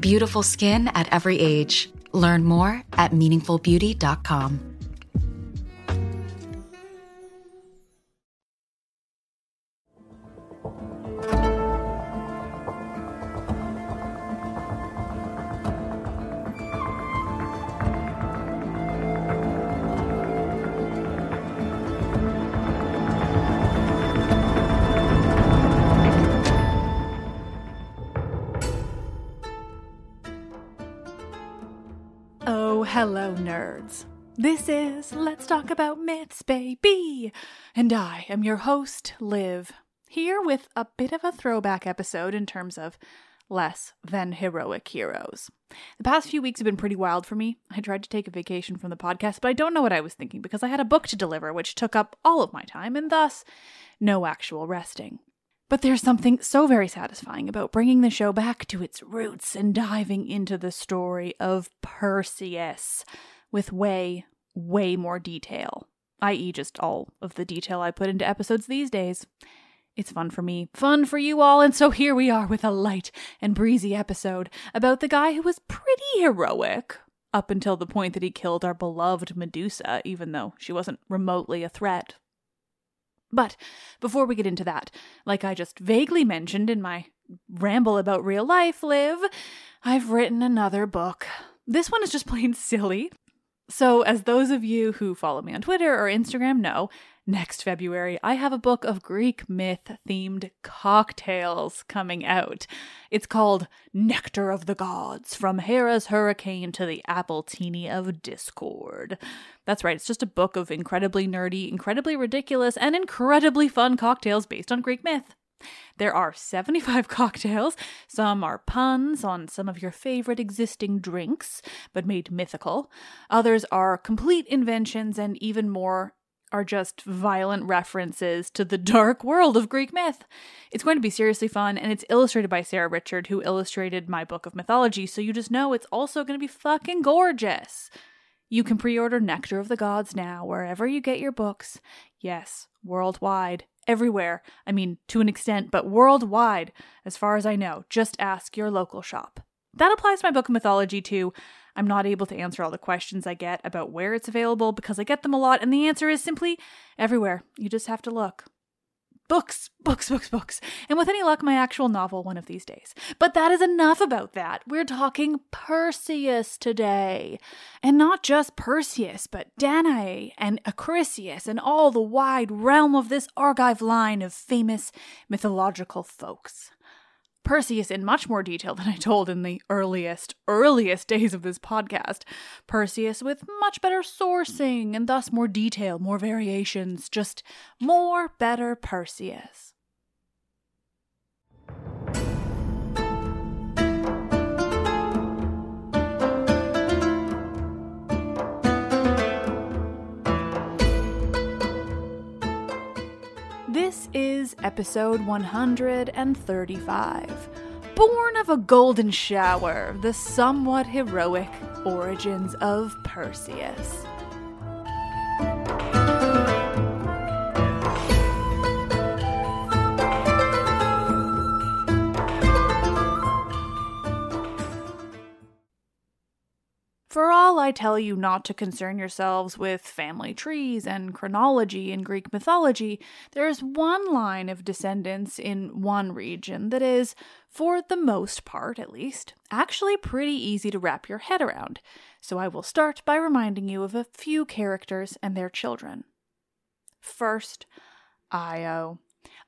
Beautiful skin at every age. Learn more at meaningfulbeauty.com. hello, nerds. This is Let's Talk About Myths, baby. And I am your host, Liv, here with a bit of a throwback episode in terms of less than heroic heroes. The past few weeks have been pretty wild for me. I tried to take a vacation from the podcast, but I don't know what I was thinking because I had a book to deliver, which took up all of my time, and thus, no actual resting. But there's something so very satisfying about bringing the show back to its roots and diving into the story of Perseus with way, way more detail, i.e., just all of the detail I put into episodes these days. It's fun for me, fun for you all, and so here we are with a light and breezy episode about the guy who was pretty heroic up until the point that he killed our beloved Medusa, even though she wasn't remotely a threat. But before we get into that, like I just vaguely mentioned in my ramble about real life, Liv, I've written another book. This one is just plain silly. So, as those of you who follow me on Twitter or Instagram know, next February I have a book of Greek myth themed cocktails coming out. It's called Nectar of the Gods From Hera's Hurricane to the Appletini of Discord. That's right, it's just a book of incredibly nerdy, incredibly ridiculous, and incredibly fun cocktails based on Greek myth. There are 75 cocktails. Some are puns on some of your favorite existing drinks, but made mythical. Others are complete inventions, and even more are just violent references to the dark world of Greek myth. It's going to be seriously fun, and it's illustrated by Sarah Richard, who illustrated my book of mythology, so you just know it's also going to be fucking gorgeous. You can pre order Nectar of the Gods now, wherever you get your books. Yes, worldwide everywhere. I mean, to an extent, but worldwide, as far as I know. Just ask your local shop. That applies to my book of mythology too. I'm not able to answer all the questions I get about where it's available because I get them a lot, and the answer is simply everywhere. You just have to look. Books, books, books, books. And with any luck, my actual novel one of these days. But that is enough about that. We're talking Perseus today. And not just Perseus, but Danae and Acrisius and all the wide realm of this Argive line of famous mythological folks. Perseus in much more detail than I told in the earliest, earliest days of this podcast. Perseus with much better sourcing and thus more detail, more variations, just more better Perseus. This is episode 135 Born of a Golden Shower, the somewhat heroic origins of Perseus. I tell you not to concern yourselves with family trees and chronology in Greek mythology, there is one line of descendants in one region that is, for the most part at least, actually pretty easy to wrap your head around. So I will start by reminding you of a few characters and their children. First, Io.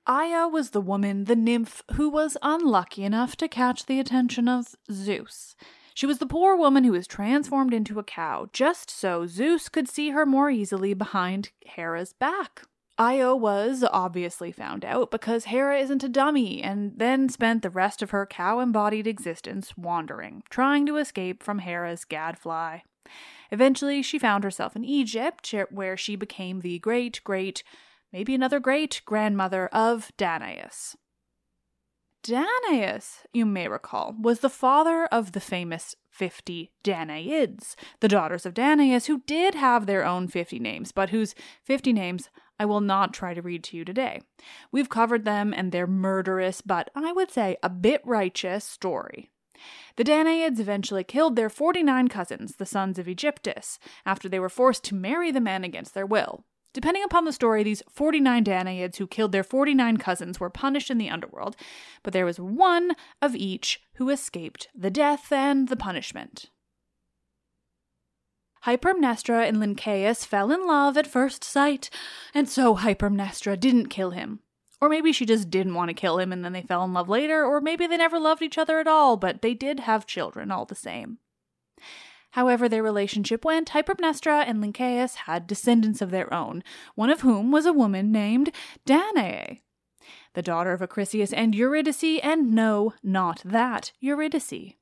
Io was the woman, the nymph, who was unlucky enough to catch the attention of Zeus. She was the poor woman who was transformed into a cow, just so Zeus could see her more easily behind Hera's back. Io was obviously found out because Hera isn't a dummy and then spent the rest of her cow embodied existence wandering, trying to escape from Hera's gadfly. Eventually, she found herself in Egypt, where she became the great, great, maybe another great grandmother of Danaus. Danaus, you may recall, was the father of the famous 50 Danaids, the daughters of Danaus, who did have their own 50 names, but whose 50 names I will not try to read to you today. We've covered them and their murderous, but I would say a bit righteous story. The Danaids eventually killed their 49 cousins, the sons of Aegyptus, after they were forced to marry the men against their will. Depending upon the story, these 49 Danaids who killed their 49 cousins were punished in the underworld, but there was one of each who escaped the death and the punishment. Hypermnestra and Lynceus fell in love at first sight, and so Hypermnestra didn't kill him. Or maybe she just didn't want to kill him and then they fell in love later, or maybe they never loved each other at all, but they did have children all the same. However, their relationship went, Hypermnestra and Lynceus had descendants of their own, one of whom was a woman named Danae, the daughter of Acrisius and Eurydice, and no, not that Eurydice.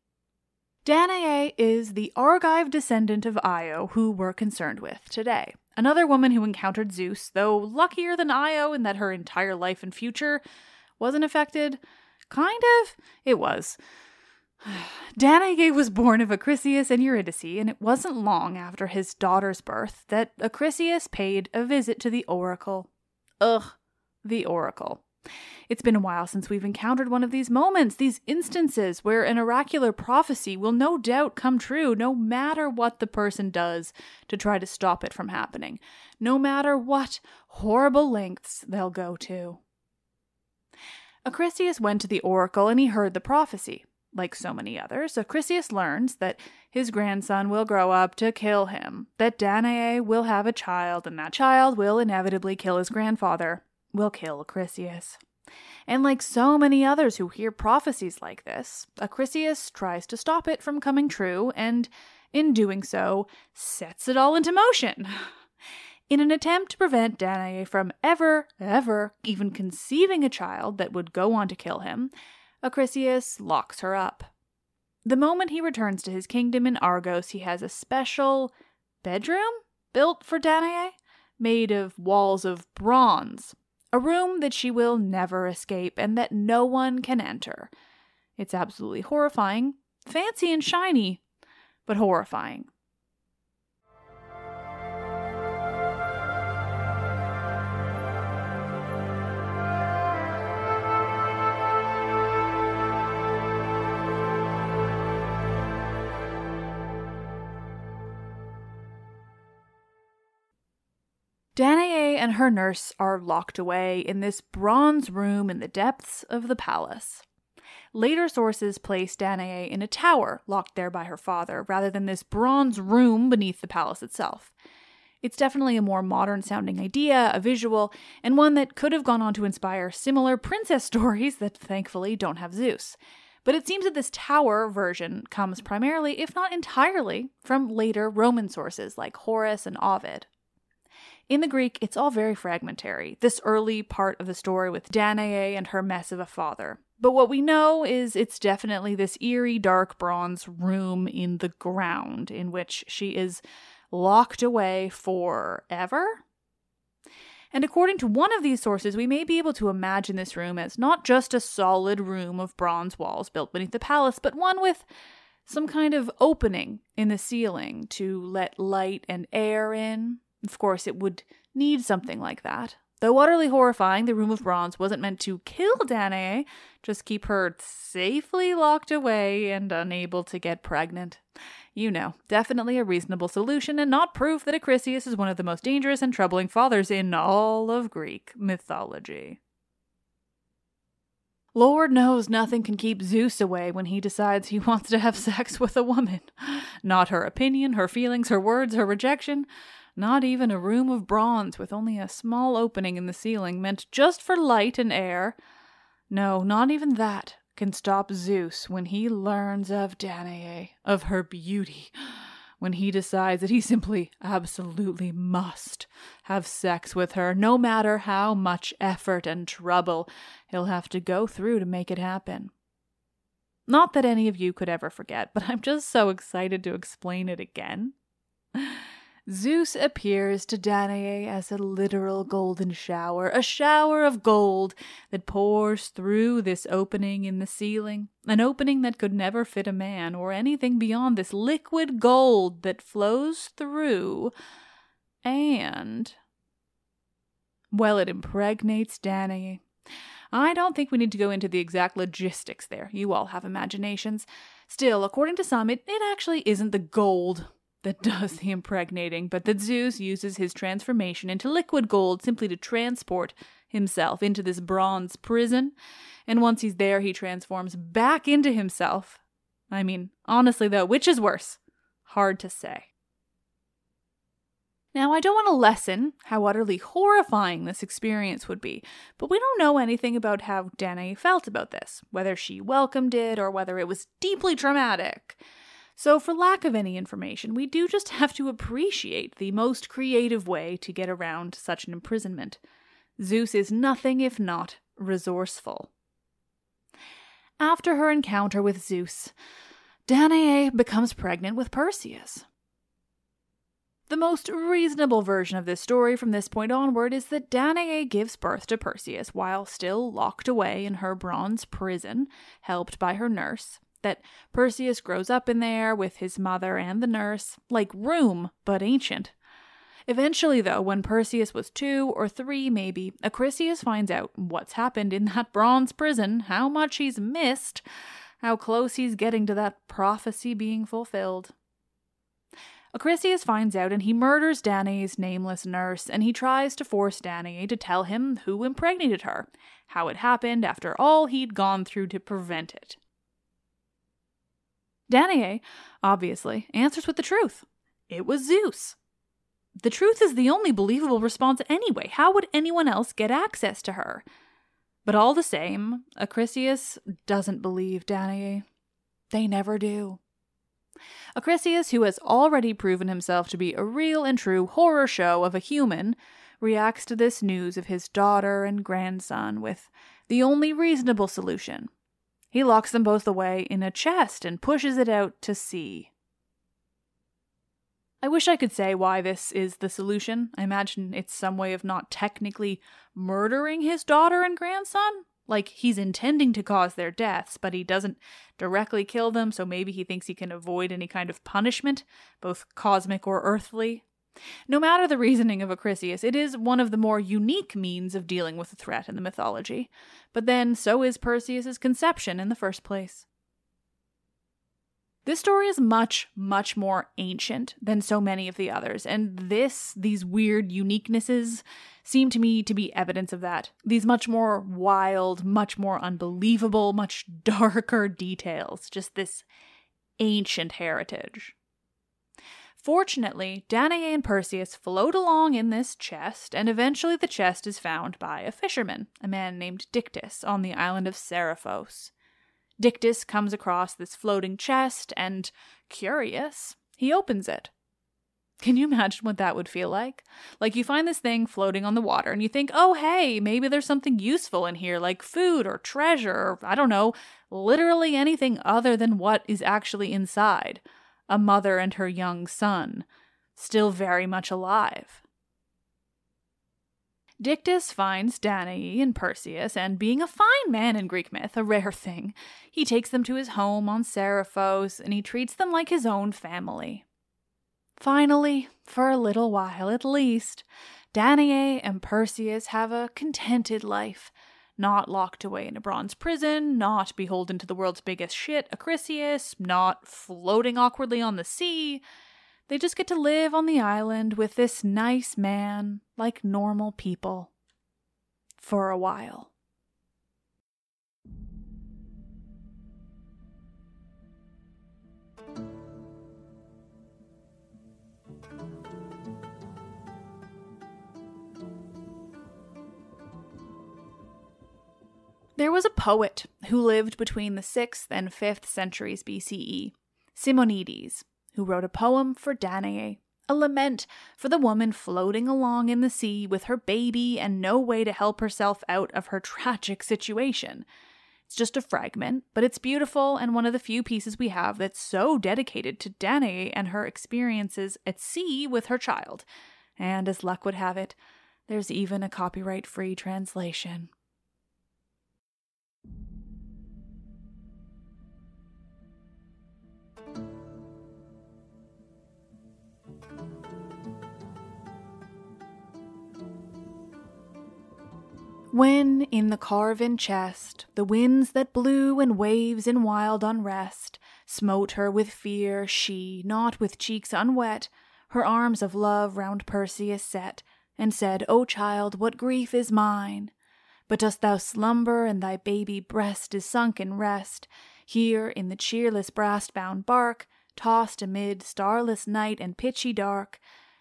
Danae is the Argive descendant of Io who we're concerned with today. Another woman who encountered Zeus, though luckier than Io in that her entire life and future wasn't affected. Kind of? It was. Danae was born of Acrisius and Eurydice, and it wasn't long after his daughter's birth that Acrisius paid a visit to the oracle. Ugh, the oracle. It's been a while since we've encountered one of these moments, these instances where an oracular prophecy will no doubt come true no matter what the person does to try to stop it from happening, no matter what horrible lengths they'll go to. Acrisius went to the oracle and he heard the prophecy. Like so many others, Acrisius learns that his grandson will grow up to kill him, that Danae will have a child, and that child will inevitably kill his grandfather, will kill Acrisius. And like so many others who hear prophecies like this, Acrisius tries to stop it from coming true, and in doing so, sets it all into motion. In an attempt to prevent Danae from ever, ever even conceiving a child that would go on to kill him, Acrisius locks her up. The moment he returns to his kingdom in Argos, he has a special bedroom built for Danae, made of walls of bronze, a room that she will never escape and that no one can enter. It's absolutely horrifying, fancy and shiny, but horrifying. Danae and her nurse are locked away in this bronze room in the depths of the palace. Later sources place Danae in a tower locked there by her father, rather than this bronze room beneath the palace itself. It's definitely a more modern sounding idea, a visual, and one that could have gone on to inspire similar princess stories that thankfully don't have Zeus. But it seems that this tower version comes primarily, if not entirely, from later Roman sources like Horace and Ovid. In the Greek, it's all very fragmentary, this early part of the story with Danae and her mess of a father. But what we know is it's definitely this eerie, dark bronze room in the ground in which she is locked away forever? And according to one of these sources, we may be able to imagine this room as not just a solid room of bronze walls built beneath the palace, but one with some kind of opening in the ceiling to let light and air in. Of course, it would need something like that. Though utterly horrifying, the Room of Bronze wasn't meant to kill Danae, just keep her safely locked away and unable to get pregnant. You know, definitely a reasonable solution and not proof that Acrisius is one of the most dangerous and troubling fathers in all of Greek mythology. Lord knows nothing can keep Zeus away when he decides he wants to have sex with a woman. Not her opinion, her feelings, her words, her rejection. Not even a room of bronze with only a small opening in the ceiling meant just for light and air. No, not even that can stop Zeus when he learns of Danae, of her beauty, when he decides that he simply absolutely must have sex with her, no matter how much effort and trouble he'll have to go through to make it happen. Not that any of you could ever forget, but I'm just so excited to explain it again. Zeus appears to Danae as a literal golden shower, a shower of gold that pours through this opening in the ceiling, an opening that could never fit a man or anything beyond this liquid gold that flows through, and. Well, it impregnates Danae. I don't think we need to go into the exact logistics there. You all have imaginations. Still, according to some, it, it actually isn't the gold that does the impregnating, but that Zeus uses his transformation into liquid gold simply to transport himself into this bronze prison. And once he's there, he transforms back into himself. I mean, honestly, though, which is worse? Hard to say. Now, I don't want to lessen how utterly horrifying this experience would be, but we don't know anything about how Danae felt about this, whether she welcomed it or whether it was deeply traumatic. So, for lack of any information, we do just have to appreciate the most creative way to get around such an imprisonment. Zeus is nothing if not resourceful. After her encounter with Zeus, Danae becomes pregnant with Perseus. The most reasonable version of this story from this point onward is that Danae gives birth to Perseus while still locked away in her bronze prison, helped by her nurse that Perseus grows up in there with his mother and the nurse, like room, but ancient. Eventually, though, when Perseus was two or three, maybe, Acrisius finds out what's happened in that bronze prison, how much he's missed, how close he's getting to that prophecy being fulfilled. Acrisius finds out and he murders Danae's nameless nurse, and he tries to force Danae to tell him who impregnated her, how it happened after all he'd gone through to prevent it. Danae, obviously, answers with the truth. It was Zeus. The truth is the only believable response anyway. How would anyone else get access to her? But all the same, Acrisius doesn't believe Danae. They never do. Acrisius, who has already proven himself to be a real and true horror show of a human, reacts to this news of his daughter and grandson with the only reasonable solution he locks them both away in a chest and pushes it out to sea. I wish I could say why this is the solution. I imagine it's some way of not technically murdering his daughter and grandson. Like he's intending to cause their deaths, but he doesn't directly kill them, so maybe he thinks he can avoid any kind of punishment, both cosmic or earthly. No matter the reasoning of Acrisius, it is one of the more unique means of dealing with a threat in the mythology. But then, so is Perseus's conception in the first place. This story is much, much more ancient than so many of the others, and this, these weird uniquenesses, seem to me to be evidence of that. These much more wild, much more unbelievable, much darker details, just this ancient heritage. Fortunately, Danae and Perseus float along in this chest, and eventually the chest is found by a fisherman, a man named Dictys, on the island of Seriphos. Dictys comes across this floating chest, and, curious, he opens it. Can you imagine what that would feel like? Like you find this thing floating on the water and you think, oh, hey, maybe there's something useful in here, like food or treasure, or I don't know, literally anything other than what is actually inside a mother and her young son, still very much alive. Dictys finds Danae and Perseus, and being a fine man in Greek myth, a rare thing, he takes them to his home on Seriphos and he treats them like his own family. Finally, for a little while at least, Danae and Perseus have a contented life, not locked away in a bronze prison, not beholden to the world's biggest shit, Acrisius, not floating awkwardly on the sea. They just get to live on the island with this nice man like normal people. For a while. There was a poet who lived between the 6th and 5th centuries BCE, Simonides, who wrote a poem for Danae, a lament for the woman floating along in the sea with her baby and no way to help herself out of her tragic situation. It's just a fragment, but it's beautiful and one of the few pieces we have that's so dedicated to Danae and her experiences at sea with her child. And as luck would have it, there's even a copyright free translation. When in the carven chest the winds that blew and waves in wild unrest smote her with fear, she, not with cheeks unwet, her arms of love round Perseus set, and said, O child, what grief is mine? But dost thou slumber, and thy baby breast is sunk in rest, here in the cheerless brass bound bark, tossed amid starless night and pitchy dark,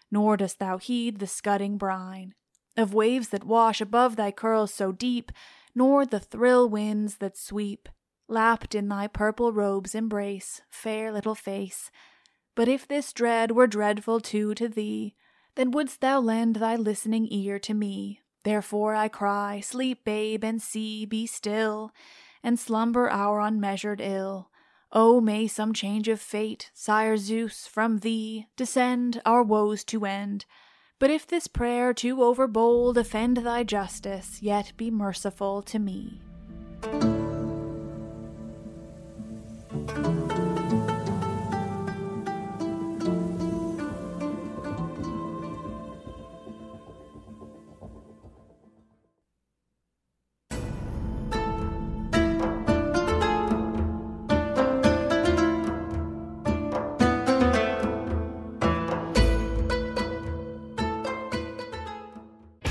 nor dost thou heed the scudding brine of waves that wash above thy curls so deep, nor the thrill winds that sweep, lapped in thy purple robe's embrace, fair little face. But if this dread were dreadful too to thee, then wouldst thou lend thy listening ear to me. Therefore I cry, Sleep, babe, and see, be still, and slumber our unmeasured ill. Oh, may some change of fate, sire Zeus, from thee descend, our woes to end. But if this prayer too overbold offend thy justice, yet be merciful to me.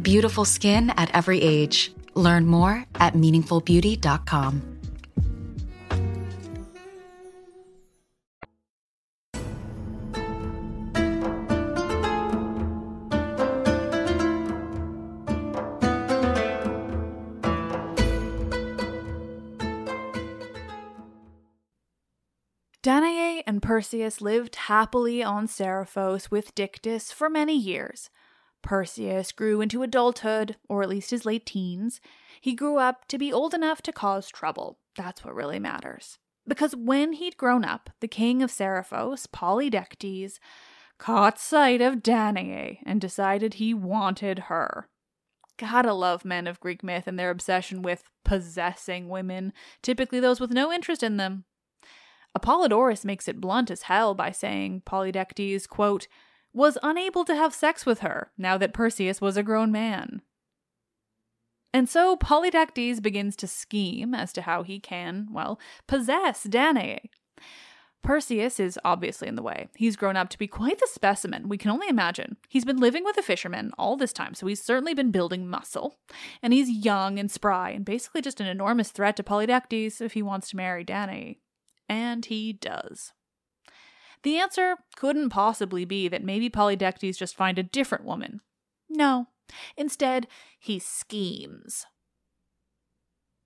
Beautiful skin at every age. Learn more at meaningfulbeauty.com. Danae and Perseus lived happily on Seriphos with Dictys for many years. Perseus grew into adulthood, or at least his late teens. He grew up to be old enough to cause trouble. That's what really matters. Because when he'd grown up, the king of Seriphos, Polydectes, caught sight of Danae and decided he wanted her. Gotta love men of Greek myth and their obsession with possessing women, typically those with no interest in them. Apollodorus makes it blunt as hell by saying Polydectes, quote, was unable to have sex with her now that Perseus was a grown man. And so Polydectes begins to scheme as to how he can, well, possess Danae. Perseus is obviously in the way. He's grown up to be quite the specimen, we can only imagine. He's been living with a fisherman all this time, so he's certainly been building muscle. And he's young and spry, and basically just an enormous threat to Polydectes if he wants to marry Danae. And he does. The answer couldn't possibly be that maybe Polydectes just find a different woman. No. Instead, he schemes.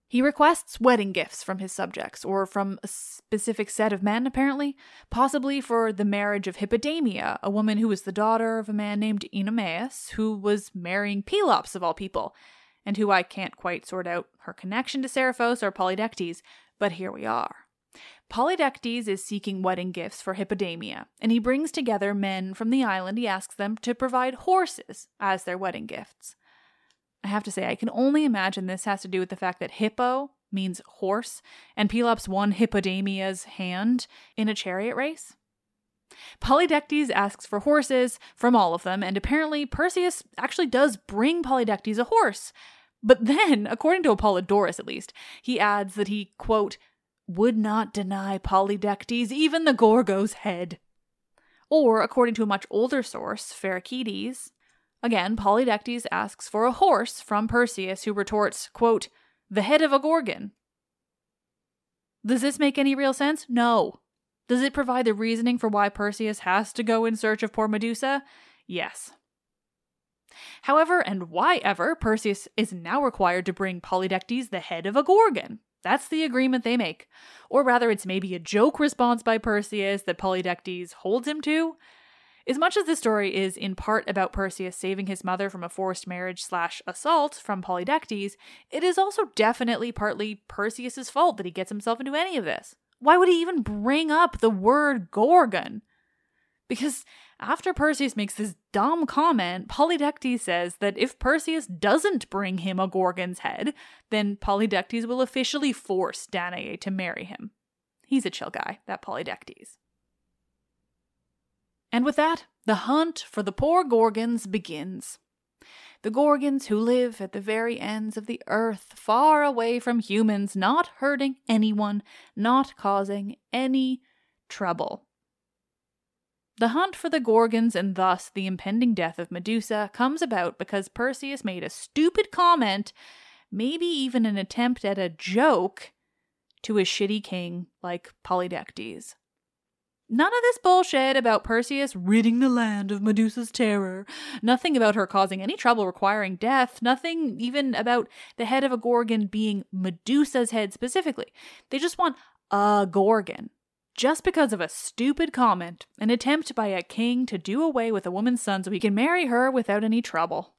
He requests wedding gifts from his subjects, or from a specific set of men, apparently, possibly for the marriage of Hippodamia, a woman who was the daughter of a man named Oenomaus, who was marrying Pelops of all people, and who I can't quite sort out her connection to Seriphos or Polydectes, but here we are. Polydectes is seeking wedding gifts for Hippodamia, and he brings together men from the island. He asks them to provide horses as their wedding gifts. I have to say, I can only imagine this has to do with the fact that hippo means horse, and Pelops won Hippodamia's hand in a chariot race. Polydectes asks for horses from all of them, and apparently Perseus actually does bring Polydectes a horse. But then, according to Apollodorus at least, he adds that he, quote, would not deny Polydectes even the Gorgo's head. Or, according to a much older source, Pherecydes, again, Polydectes asks for a horse from Perseus, who retorts, quote, the head of a Gorgon. Does this make any real sense? No. Does it provide the reasoning for why Perseus has to go in search of poor Medusa? Yes. However, and why ever, Perseus is now required to bring Polydectes the head of a Gorgon. That's the agreement they make. Or rather, it's maybe a joke response by Perseus that Polydectes holds him to. As much as this story is in part about Perseus saving his mother from a forced marriage slash assault from Polydectes, it is also definitely partly Perseus's fault that he gets himself into any of this. Why would he even bring up the word Gorgon? Because after Perseus makes this dumb comment, Polydectes says that if Perseus doesn't bring him a Gorgon's head, then Polydectes will officially force Danae to marry him. He's a chill guy, that Polydectes. And with that, the hunt for the poor Gorgons begins. The Gorgons who live at the very ends of the earth, far away from humans, not hurting anyone, not causing any trouble. The hunt for the Gorgons and thus the impending death of Medusa comes about because Perseus made a stupid comment, maybe even an attempt at a joke, to a shitty king like Polydectes. None of this bullshit about Perseus ridding the land of Medusa's terror. Nothing about her causing any trouble requiring death. Nothing even about the head of a Gorgon being Medusa's head specifically. They just want a Gorgon just because of a stupid comment, an attempt by a king to do away with a woman's son so he can marry her without any trouble.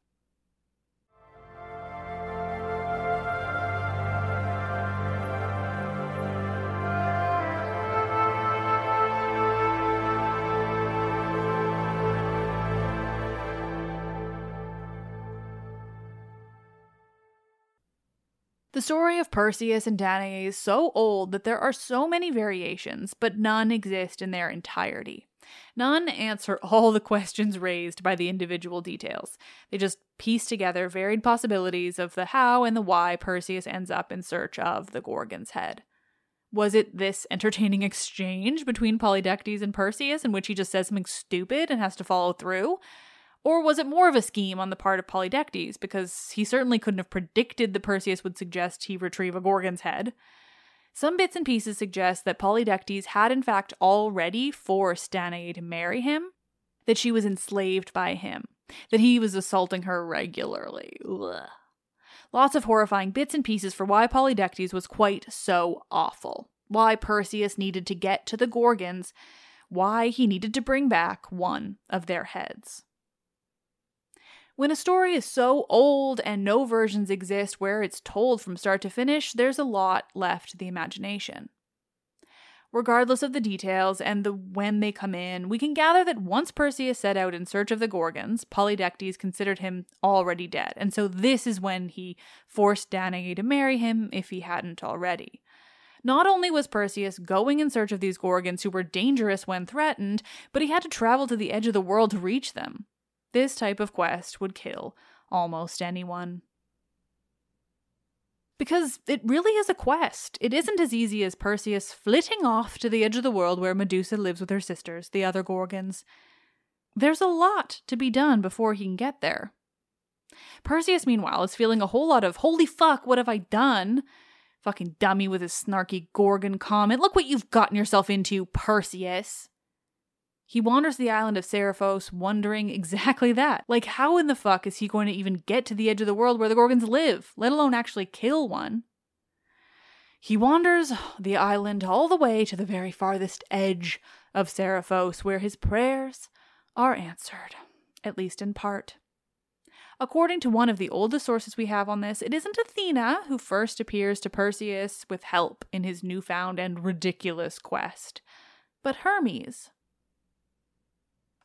Story of Perseus and Danae is so old that there are so many variations, but none exist in their entirety. None answer all the questions raised by the individual details. They just piece together varied possibilities of the how and the why Perseus ends up in search of the Gorgon's head. Was it this entertaining exchange between Polydectes and Perseus in which he just says something stupid and has to follow through? Or was it more of a scheme on the part of Polydectes, because he certainly couldn't have predicted that Perseus would suggest he retrieve a Gorgon's head? Some bits and pieces suggest that Polydectes had in fact already forced Danae to marry him, that she was enslaved by him, that he was assaulting her regularly. Ugh. Lots of horrifying bits and pieces for why Polydectes was quite so awful, why Perseus needed to get to the Gorgons, why he needed to bring back one of their heads. When a story is so old and no versions exist where it's told from start to finish, there's a lot left to the imagination. Regardless of the details and the when they come in, we can gather that once Perseus set out in search of the Gorgons, Polydectes considered him already dead, and so this is when he forced Danae to marry him if he hadn't already. Not only was Perseus going in search of these Gorgons who were dangerous when threatened, but he had to travel to the edge of the world to reach them. This type of quest would kill almost anyone. Because it really is a quest. It isn't as easy as Perseus flitting off to the edge of the world where Medusa lives with her sisters, the other Gorgons. There's a lot to be done before he can get there. Perseus, meanwhile, is feeling a whole lot of, holy fuck, what have I done? Fucking dummy with his snarky Gorgon comment. Look what you've gotten yourself into, Perseus. He wanders the island of Seriphos wondering exactly that. Like, how in the fuck is he going to even get to the edge of the world where the Gorgons live, let alone actually kill one? He wanders the island all the way to the very farthest edge of Seriphos, where his prayers are answered, at least in part. According to one of the oldest sources we have on this, it isn't Athena who first appears to Perseus with help in his newfound and ridiculous quest, but Hermes,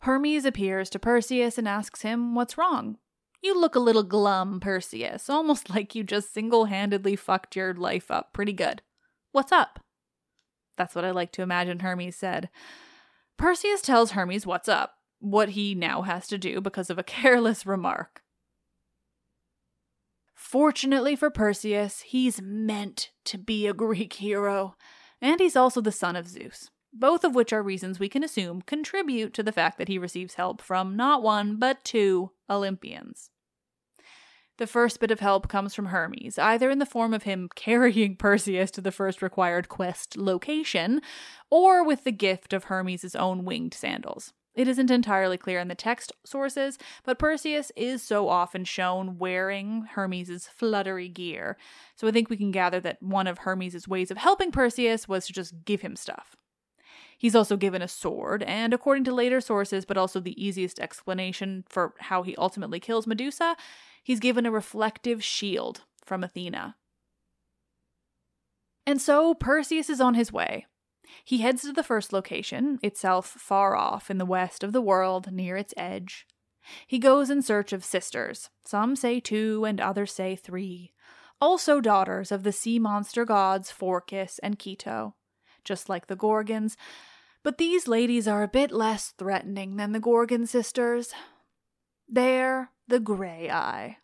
Hermes appears to Perseus and asks him what's wrong. You look a little glum, Perseus, almost like you just single handedly fucked your life up pretty good. What's up? That's what I like to imagine Hermes said. Perseus tells Hermes what's up, what he now has to do because of a careless remark. Fortunately for Perseus, he's meant to be a Greek hero, and he's also the son of Zeus both of which are reasons we can assume contribute to the fact that he receives help from not one, but two Olympians. The first bit of help comes from Hermes, either in the form of him carrying Perseus to the first required quest location, or with the gift of Hermes' own winged sandals. It isn't entirely clear in the text sources, but Perseus is so often shown wearing Hermes' fluttery gear, so I think we can gather that one of Hermes' ways of helping Perseus was to just give him stuff. He's also given a sword, and according to later sources, but also the easiest explanation for how he ultimately kills Medusa, he's given a reflective shield from Athena. And so Perseus is on his way. He heads to the first location, itself far off in the west of the world, near its edge. He goes in search of sisters. Some say two, and others say three. Also daughters of the sea monster gods Phorcys and Ceto. Just like the Gorgons, but these ladies are a bit less threatening than the Gorgon sisters. They're the Graeae.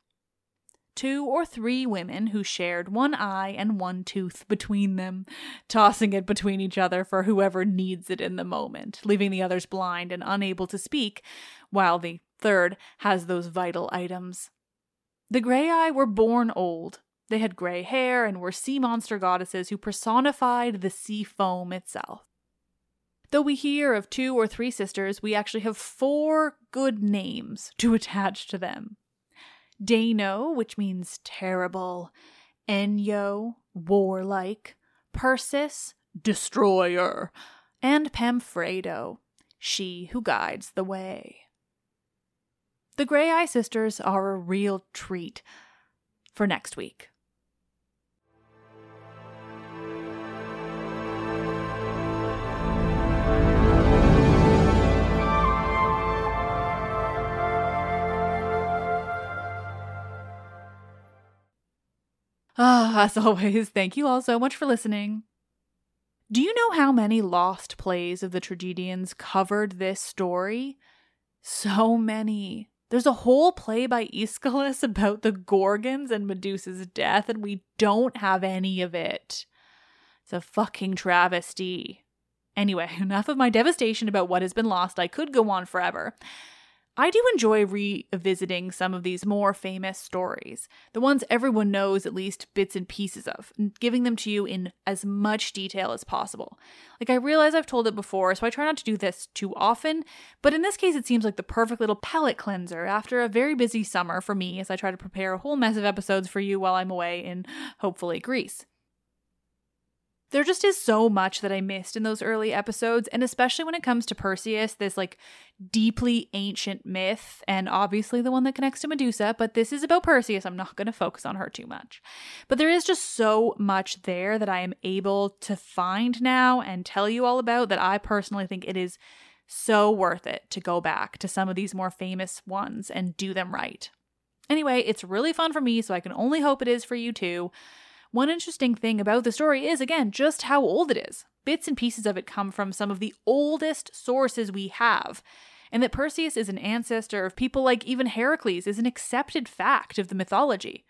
Two or three women who shared one eye and one tooth between them, tossing it between each other for whoever needs it in the moment, leaving the others blind and unable to speak, while the third has those vital items. The Graeae were born old. They had gray hair and were sea monster goddesses who personified the sea foam itself. Though we hear of two or three sisters, we actually have four good names to attach to them. Dano, which means terrible, Enyo, warlike, Persis, destroyer, and Pemphredo, she who guides the way. The Graeae Sisters are a real treat for next week. Ah, As always, thank you all so much for listening. Do you know how many lost plays of the tragedians covered this story? So many. There's a whole play by Aeschylus about the Gorgons and Medusa's death, and we don't have any of it. It's a fucking travesty. Anyway, enough of my devastation about what has been lost. I could go on forever. I do enjoy revisiting some of these more famous stories, the ones everyone knows at least bits and pieces of, and giving them to you in as much detail as possible. Like, I realize I've told it before, so I try not to do this too often, but in this case, it seems like the perfect little palate cleanser after a very busy summer for me as I try to prepare a whole mess of episodes for you while I'm away in, hopefully, Greece. There just is so much that I missed in those early episodes, and especially when it comes to Perseus, this like deeply ancient myth, and obviously the one that connects to Medusa, but this is about Perseus. I'm not going to focus on her too much. But there is just so much there that I am able to find now and tell you all about that I personally think it is so worth it to go back to some of these more famous ones and do them right. Anyway, it's really fun for me, so I can only hope it is for you too. One interesting thing about the story is, again, just how old it is. Bits and pieces of it come from some of the oldest sources we have. And that Perseus is an ancestor of people like even Heracles is an accepted fact of the mythology.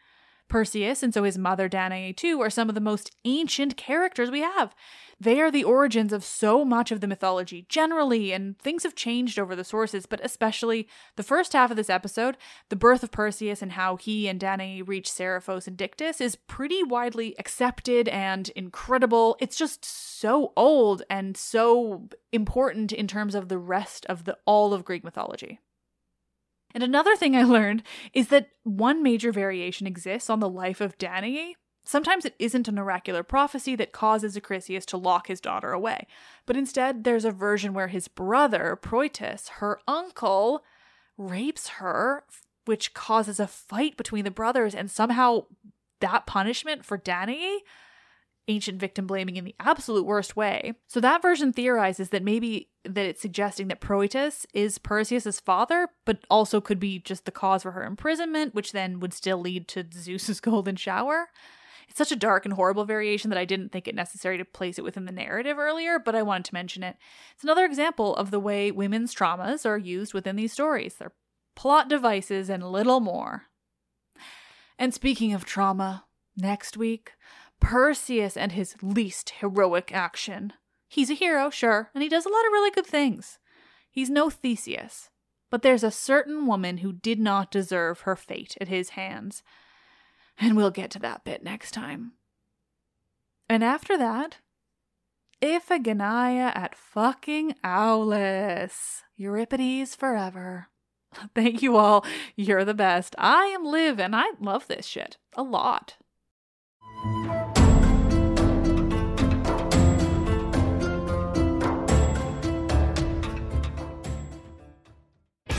Perseus and so his mother Danae too are some of the most ancient characters we have. They are the origins of so much of the mythology generally, and things have changed over the sources, but especially the first half of this episode, the birth of Perseus and how he and Danae reach Seriphos and Dictys is pretty widely accepted and incredible. It's just so old and so important in terms of the rest of the all of Greek mythology. And another thing I learned is that one major variation exists on the life of Danae. Sometimes it isn't an oracular prophecy that causes Acrisius to lock his daughter away, but instead there's a version where his brother, Proetus, her uncle, rapes her, which causes a fight between the brothers, and somehow that punishment for Danae ancient victim blaming in the absolute worst way. So that version theorizes that maybe that it's suggesting that Proetus is Perseus's father, but also could be just the cause for her imprisonment, which then would still lead to Zeus's golden shower. It's such a dark and horrible variation that I didn't think it necessary to place it within the narrative earlier, but I wanted to mention it. It's another example of the way women's traumas are used within these stories. They're plot devices and little more. And speaking of trauma, next week, Perseus and his least heroic action. He's a hero, sure, and he does a lot of really good things. He's no Theseus, but there's a certain woman who did not deserve her fate at his hands. And we'll get to that bit next time. And after that, Iphigenia at fucking Aulis. Euripides forever. Thank you all. You're the best. I am Liv, and I love this shit a lot.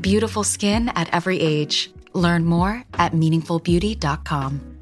Beautiful skin at every age. Learn more at meaningfulbeauty.com.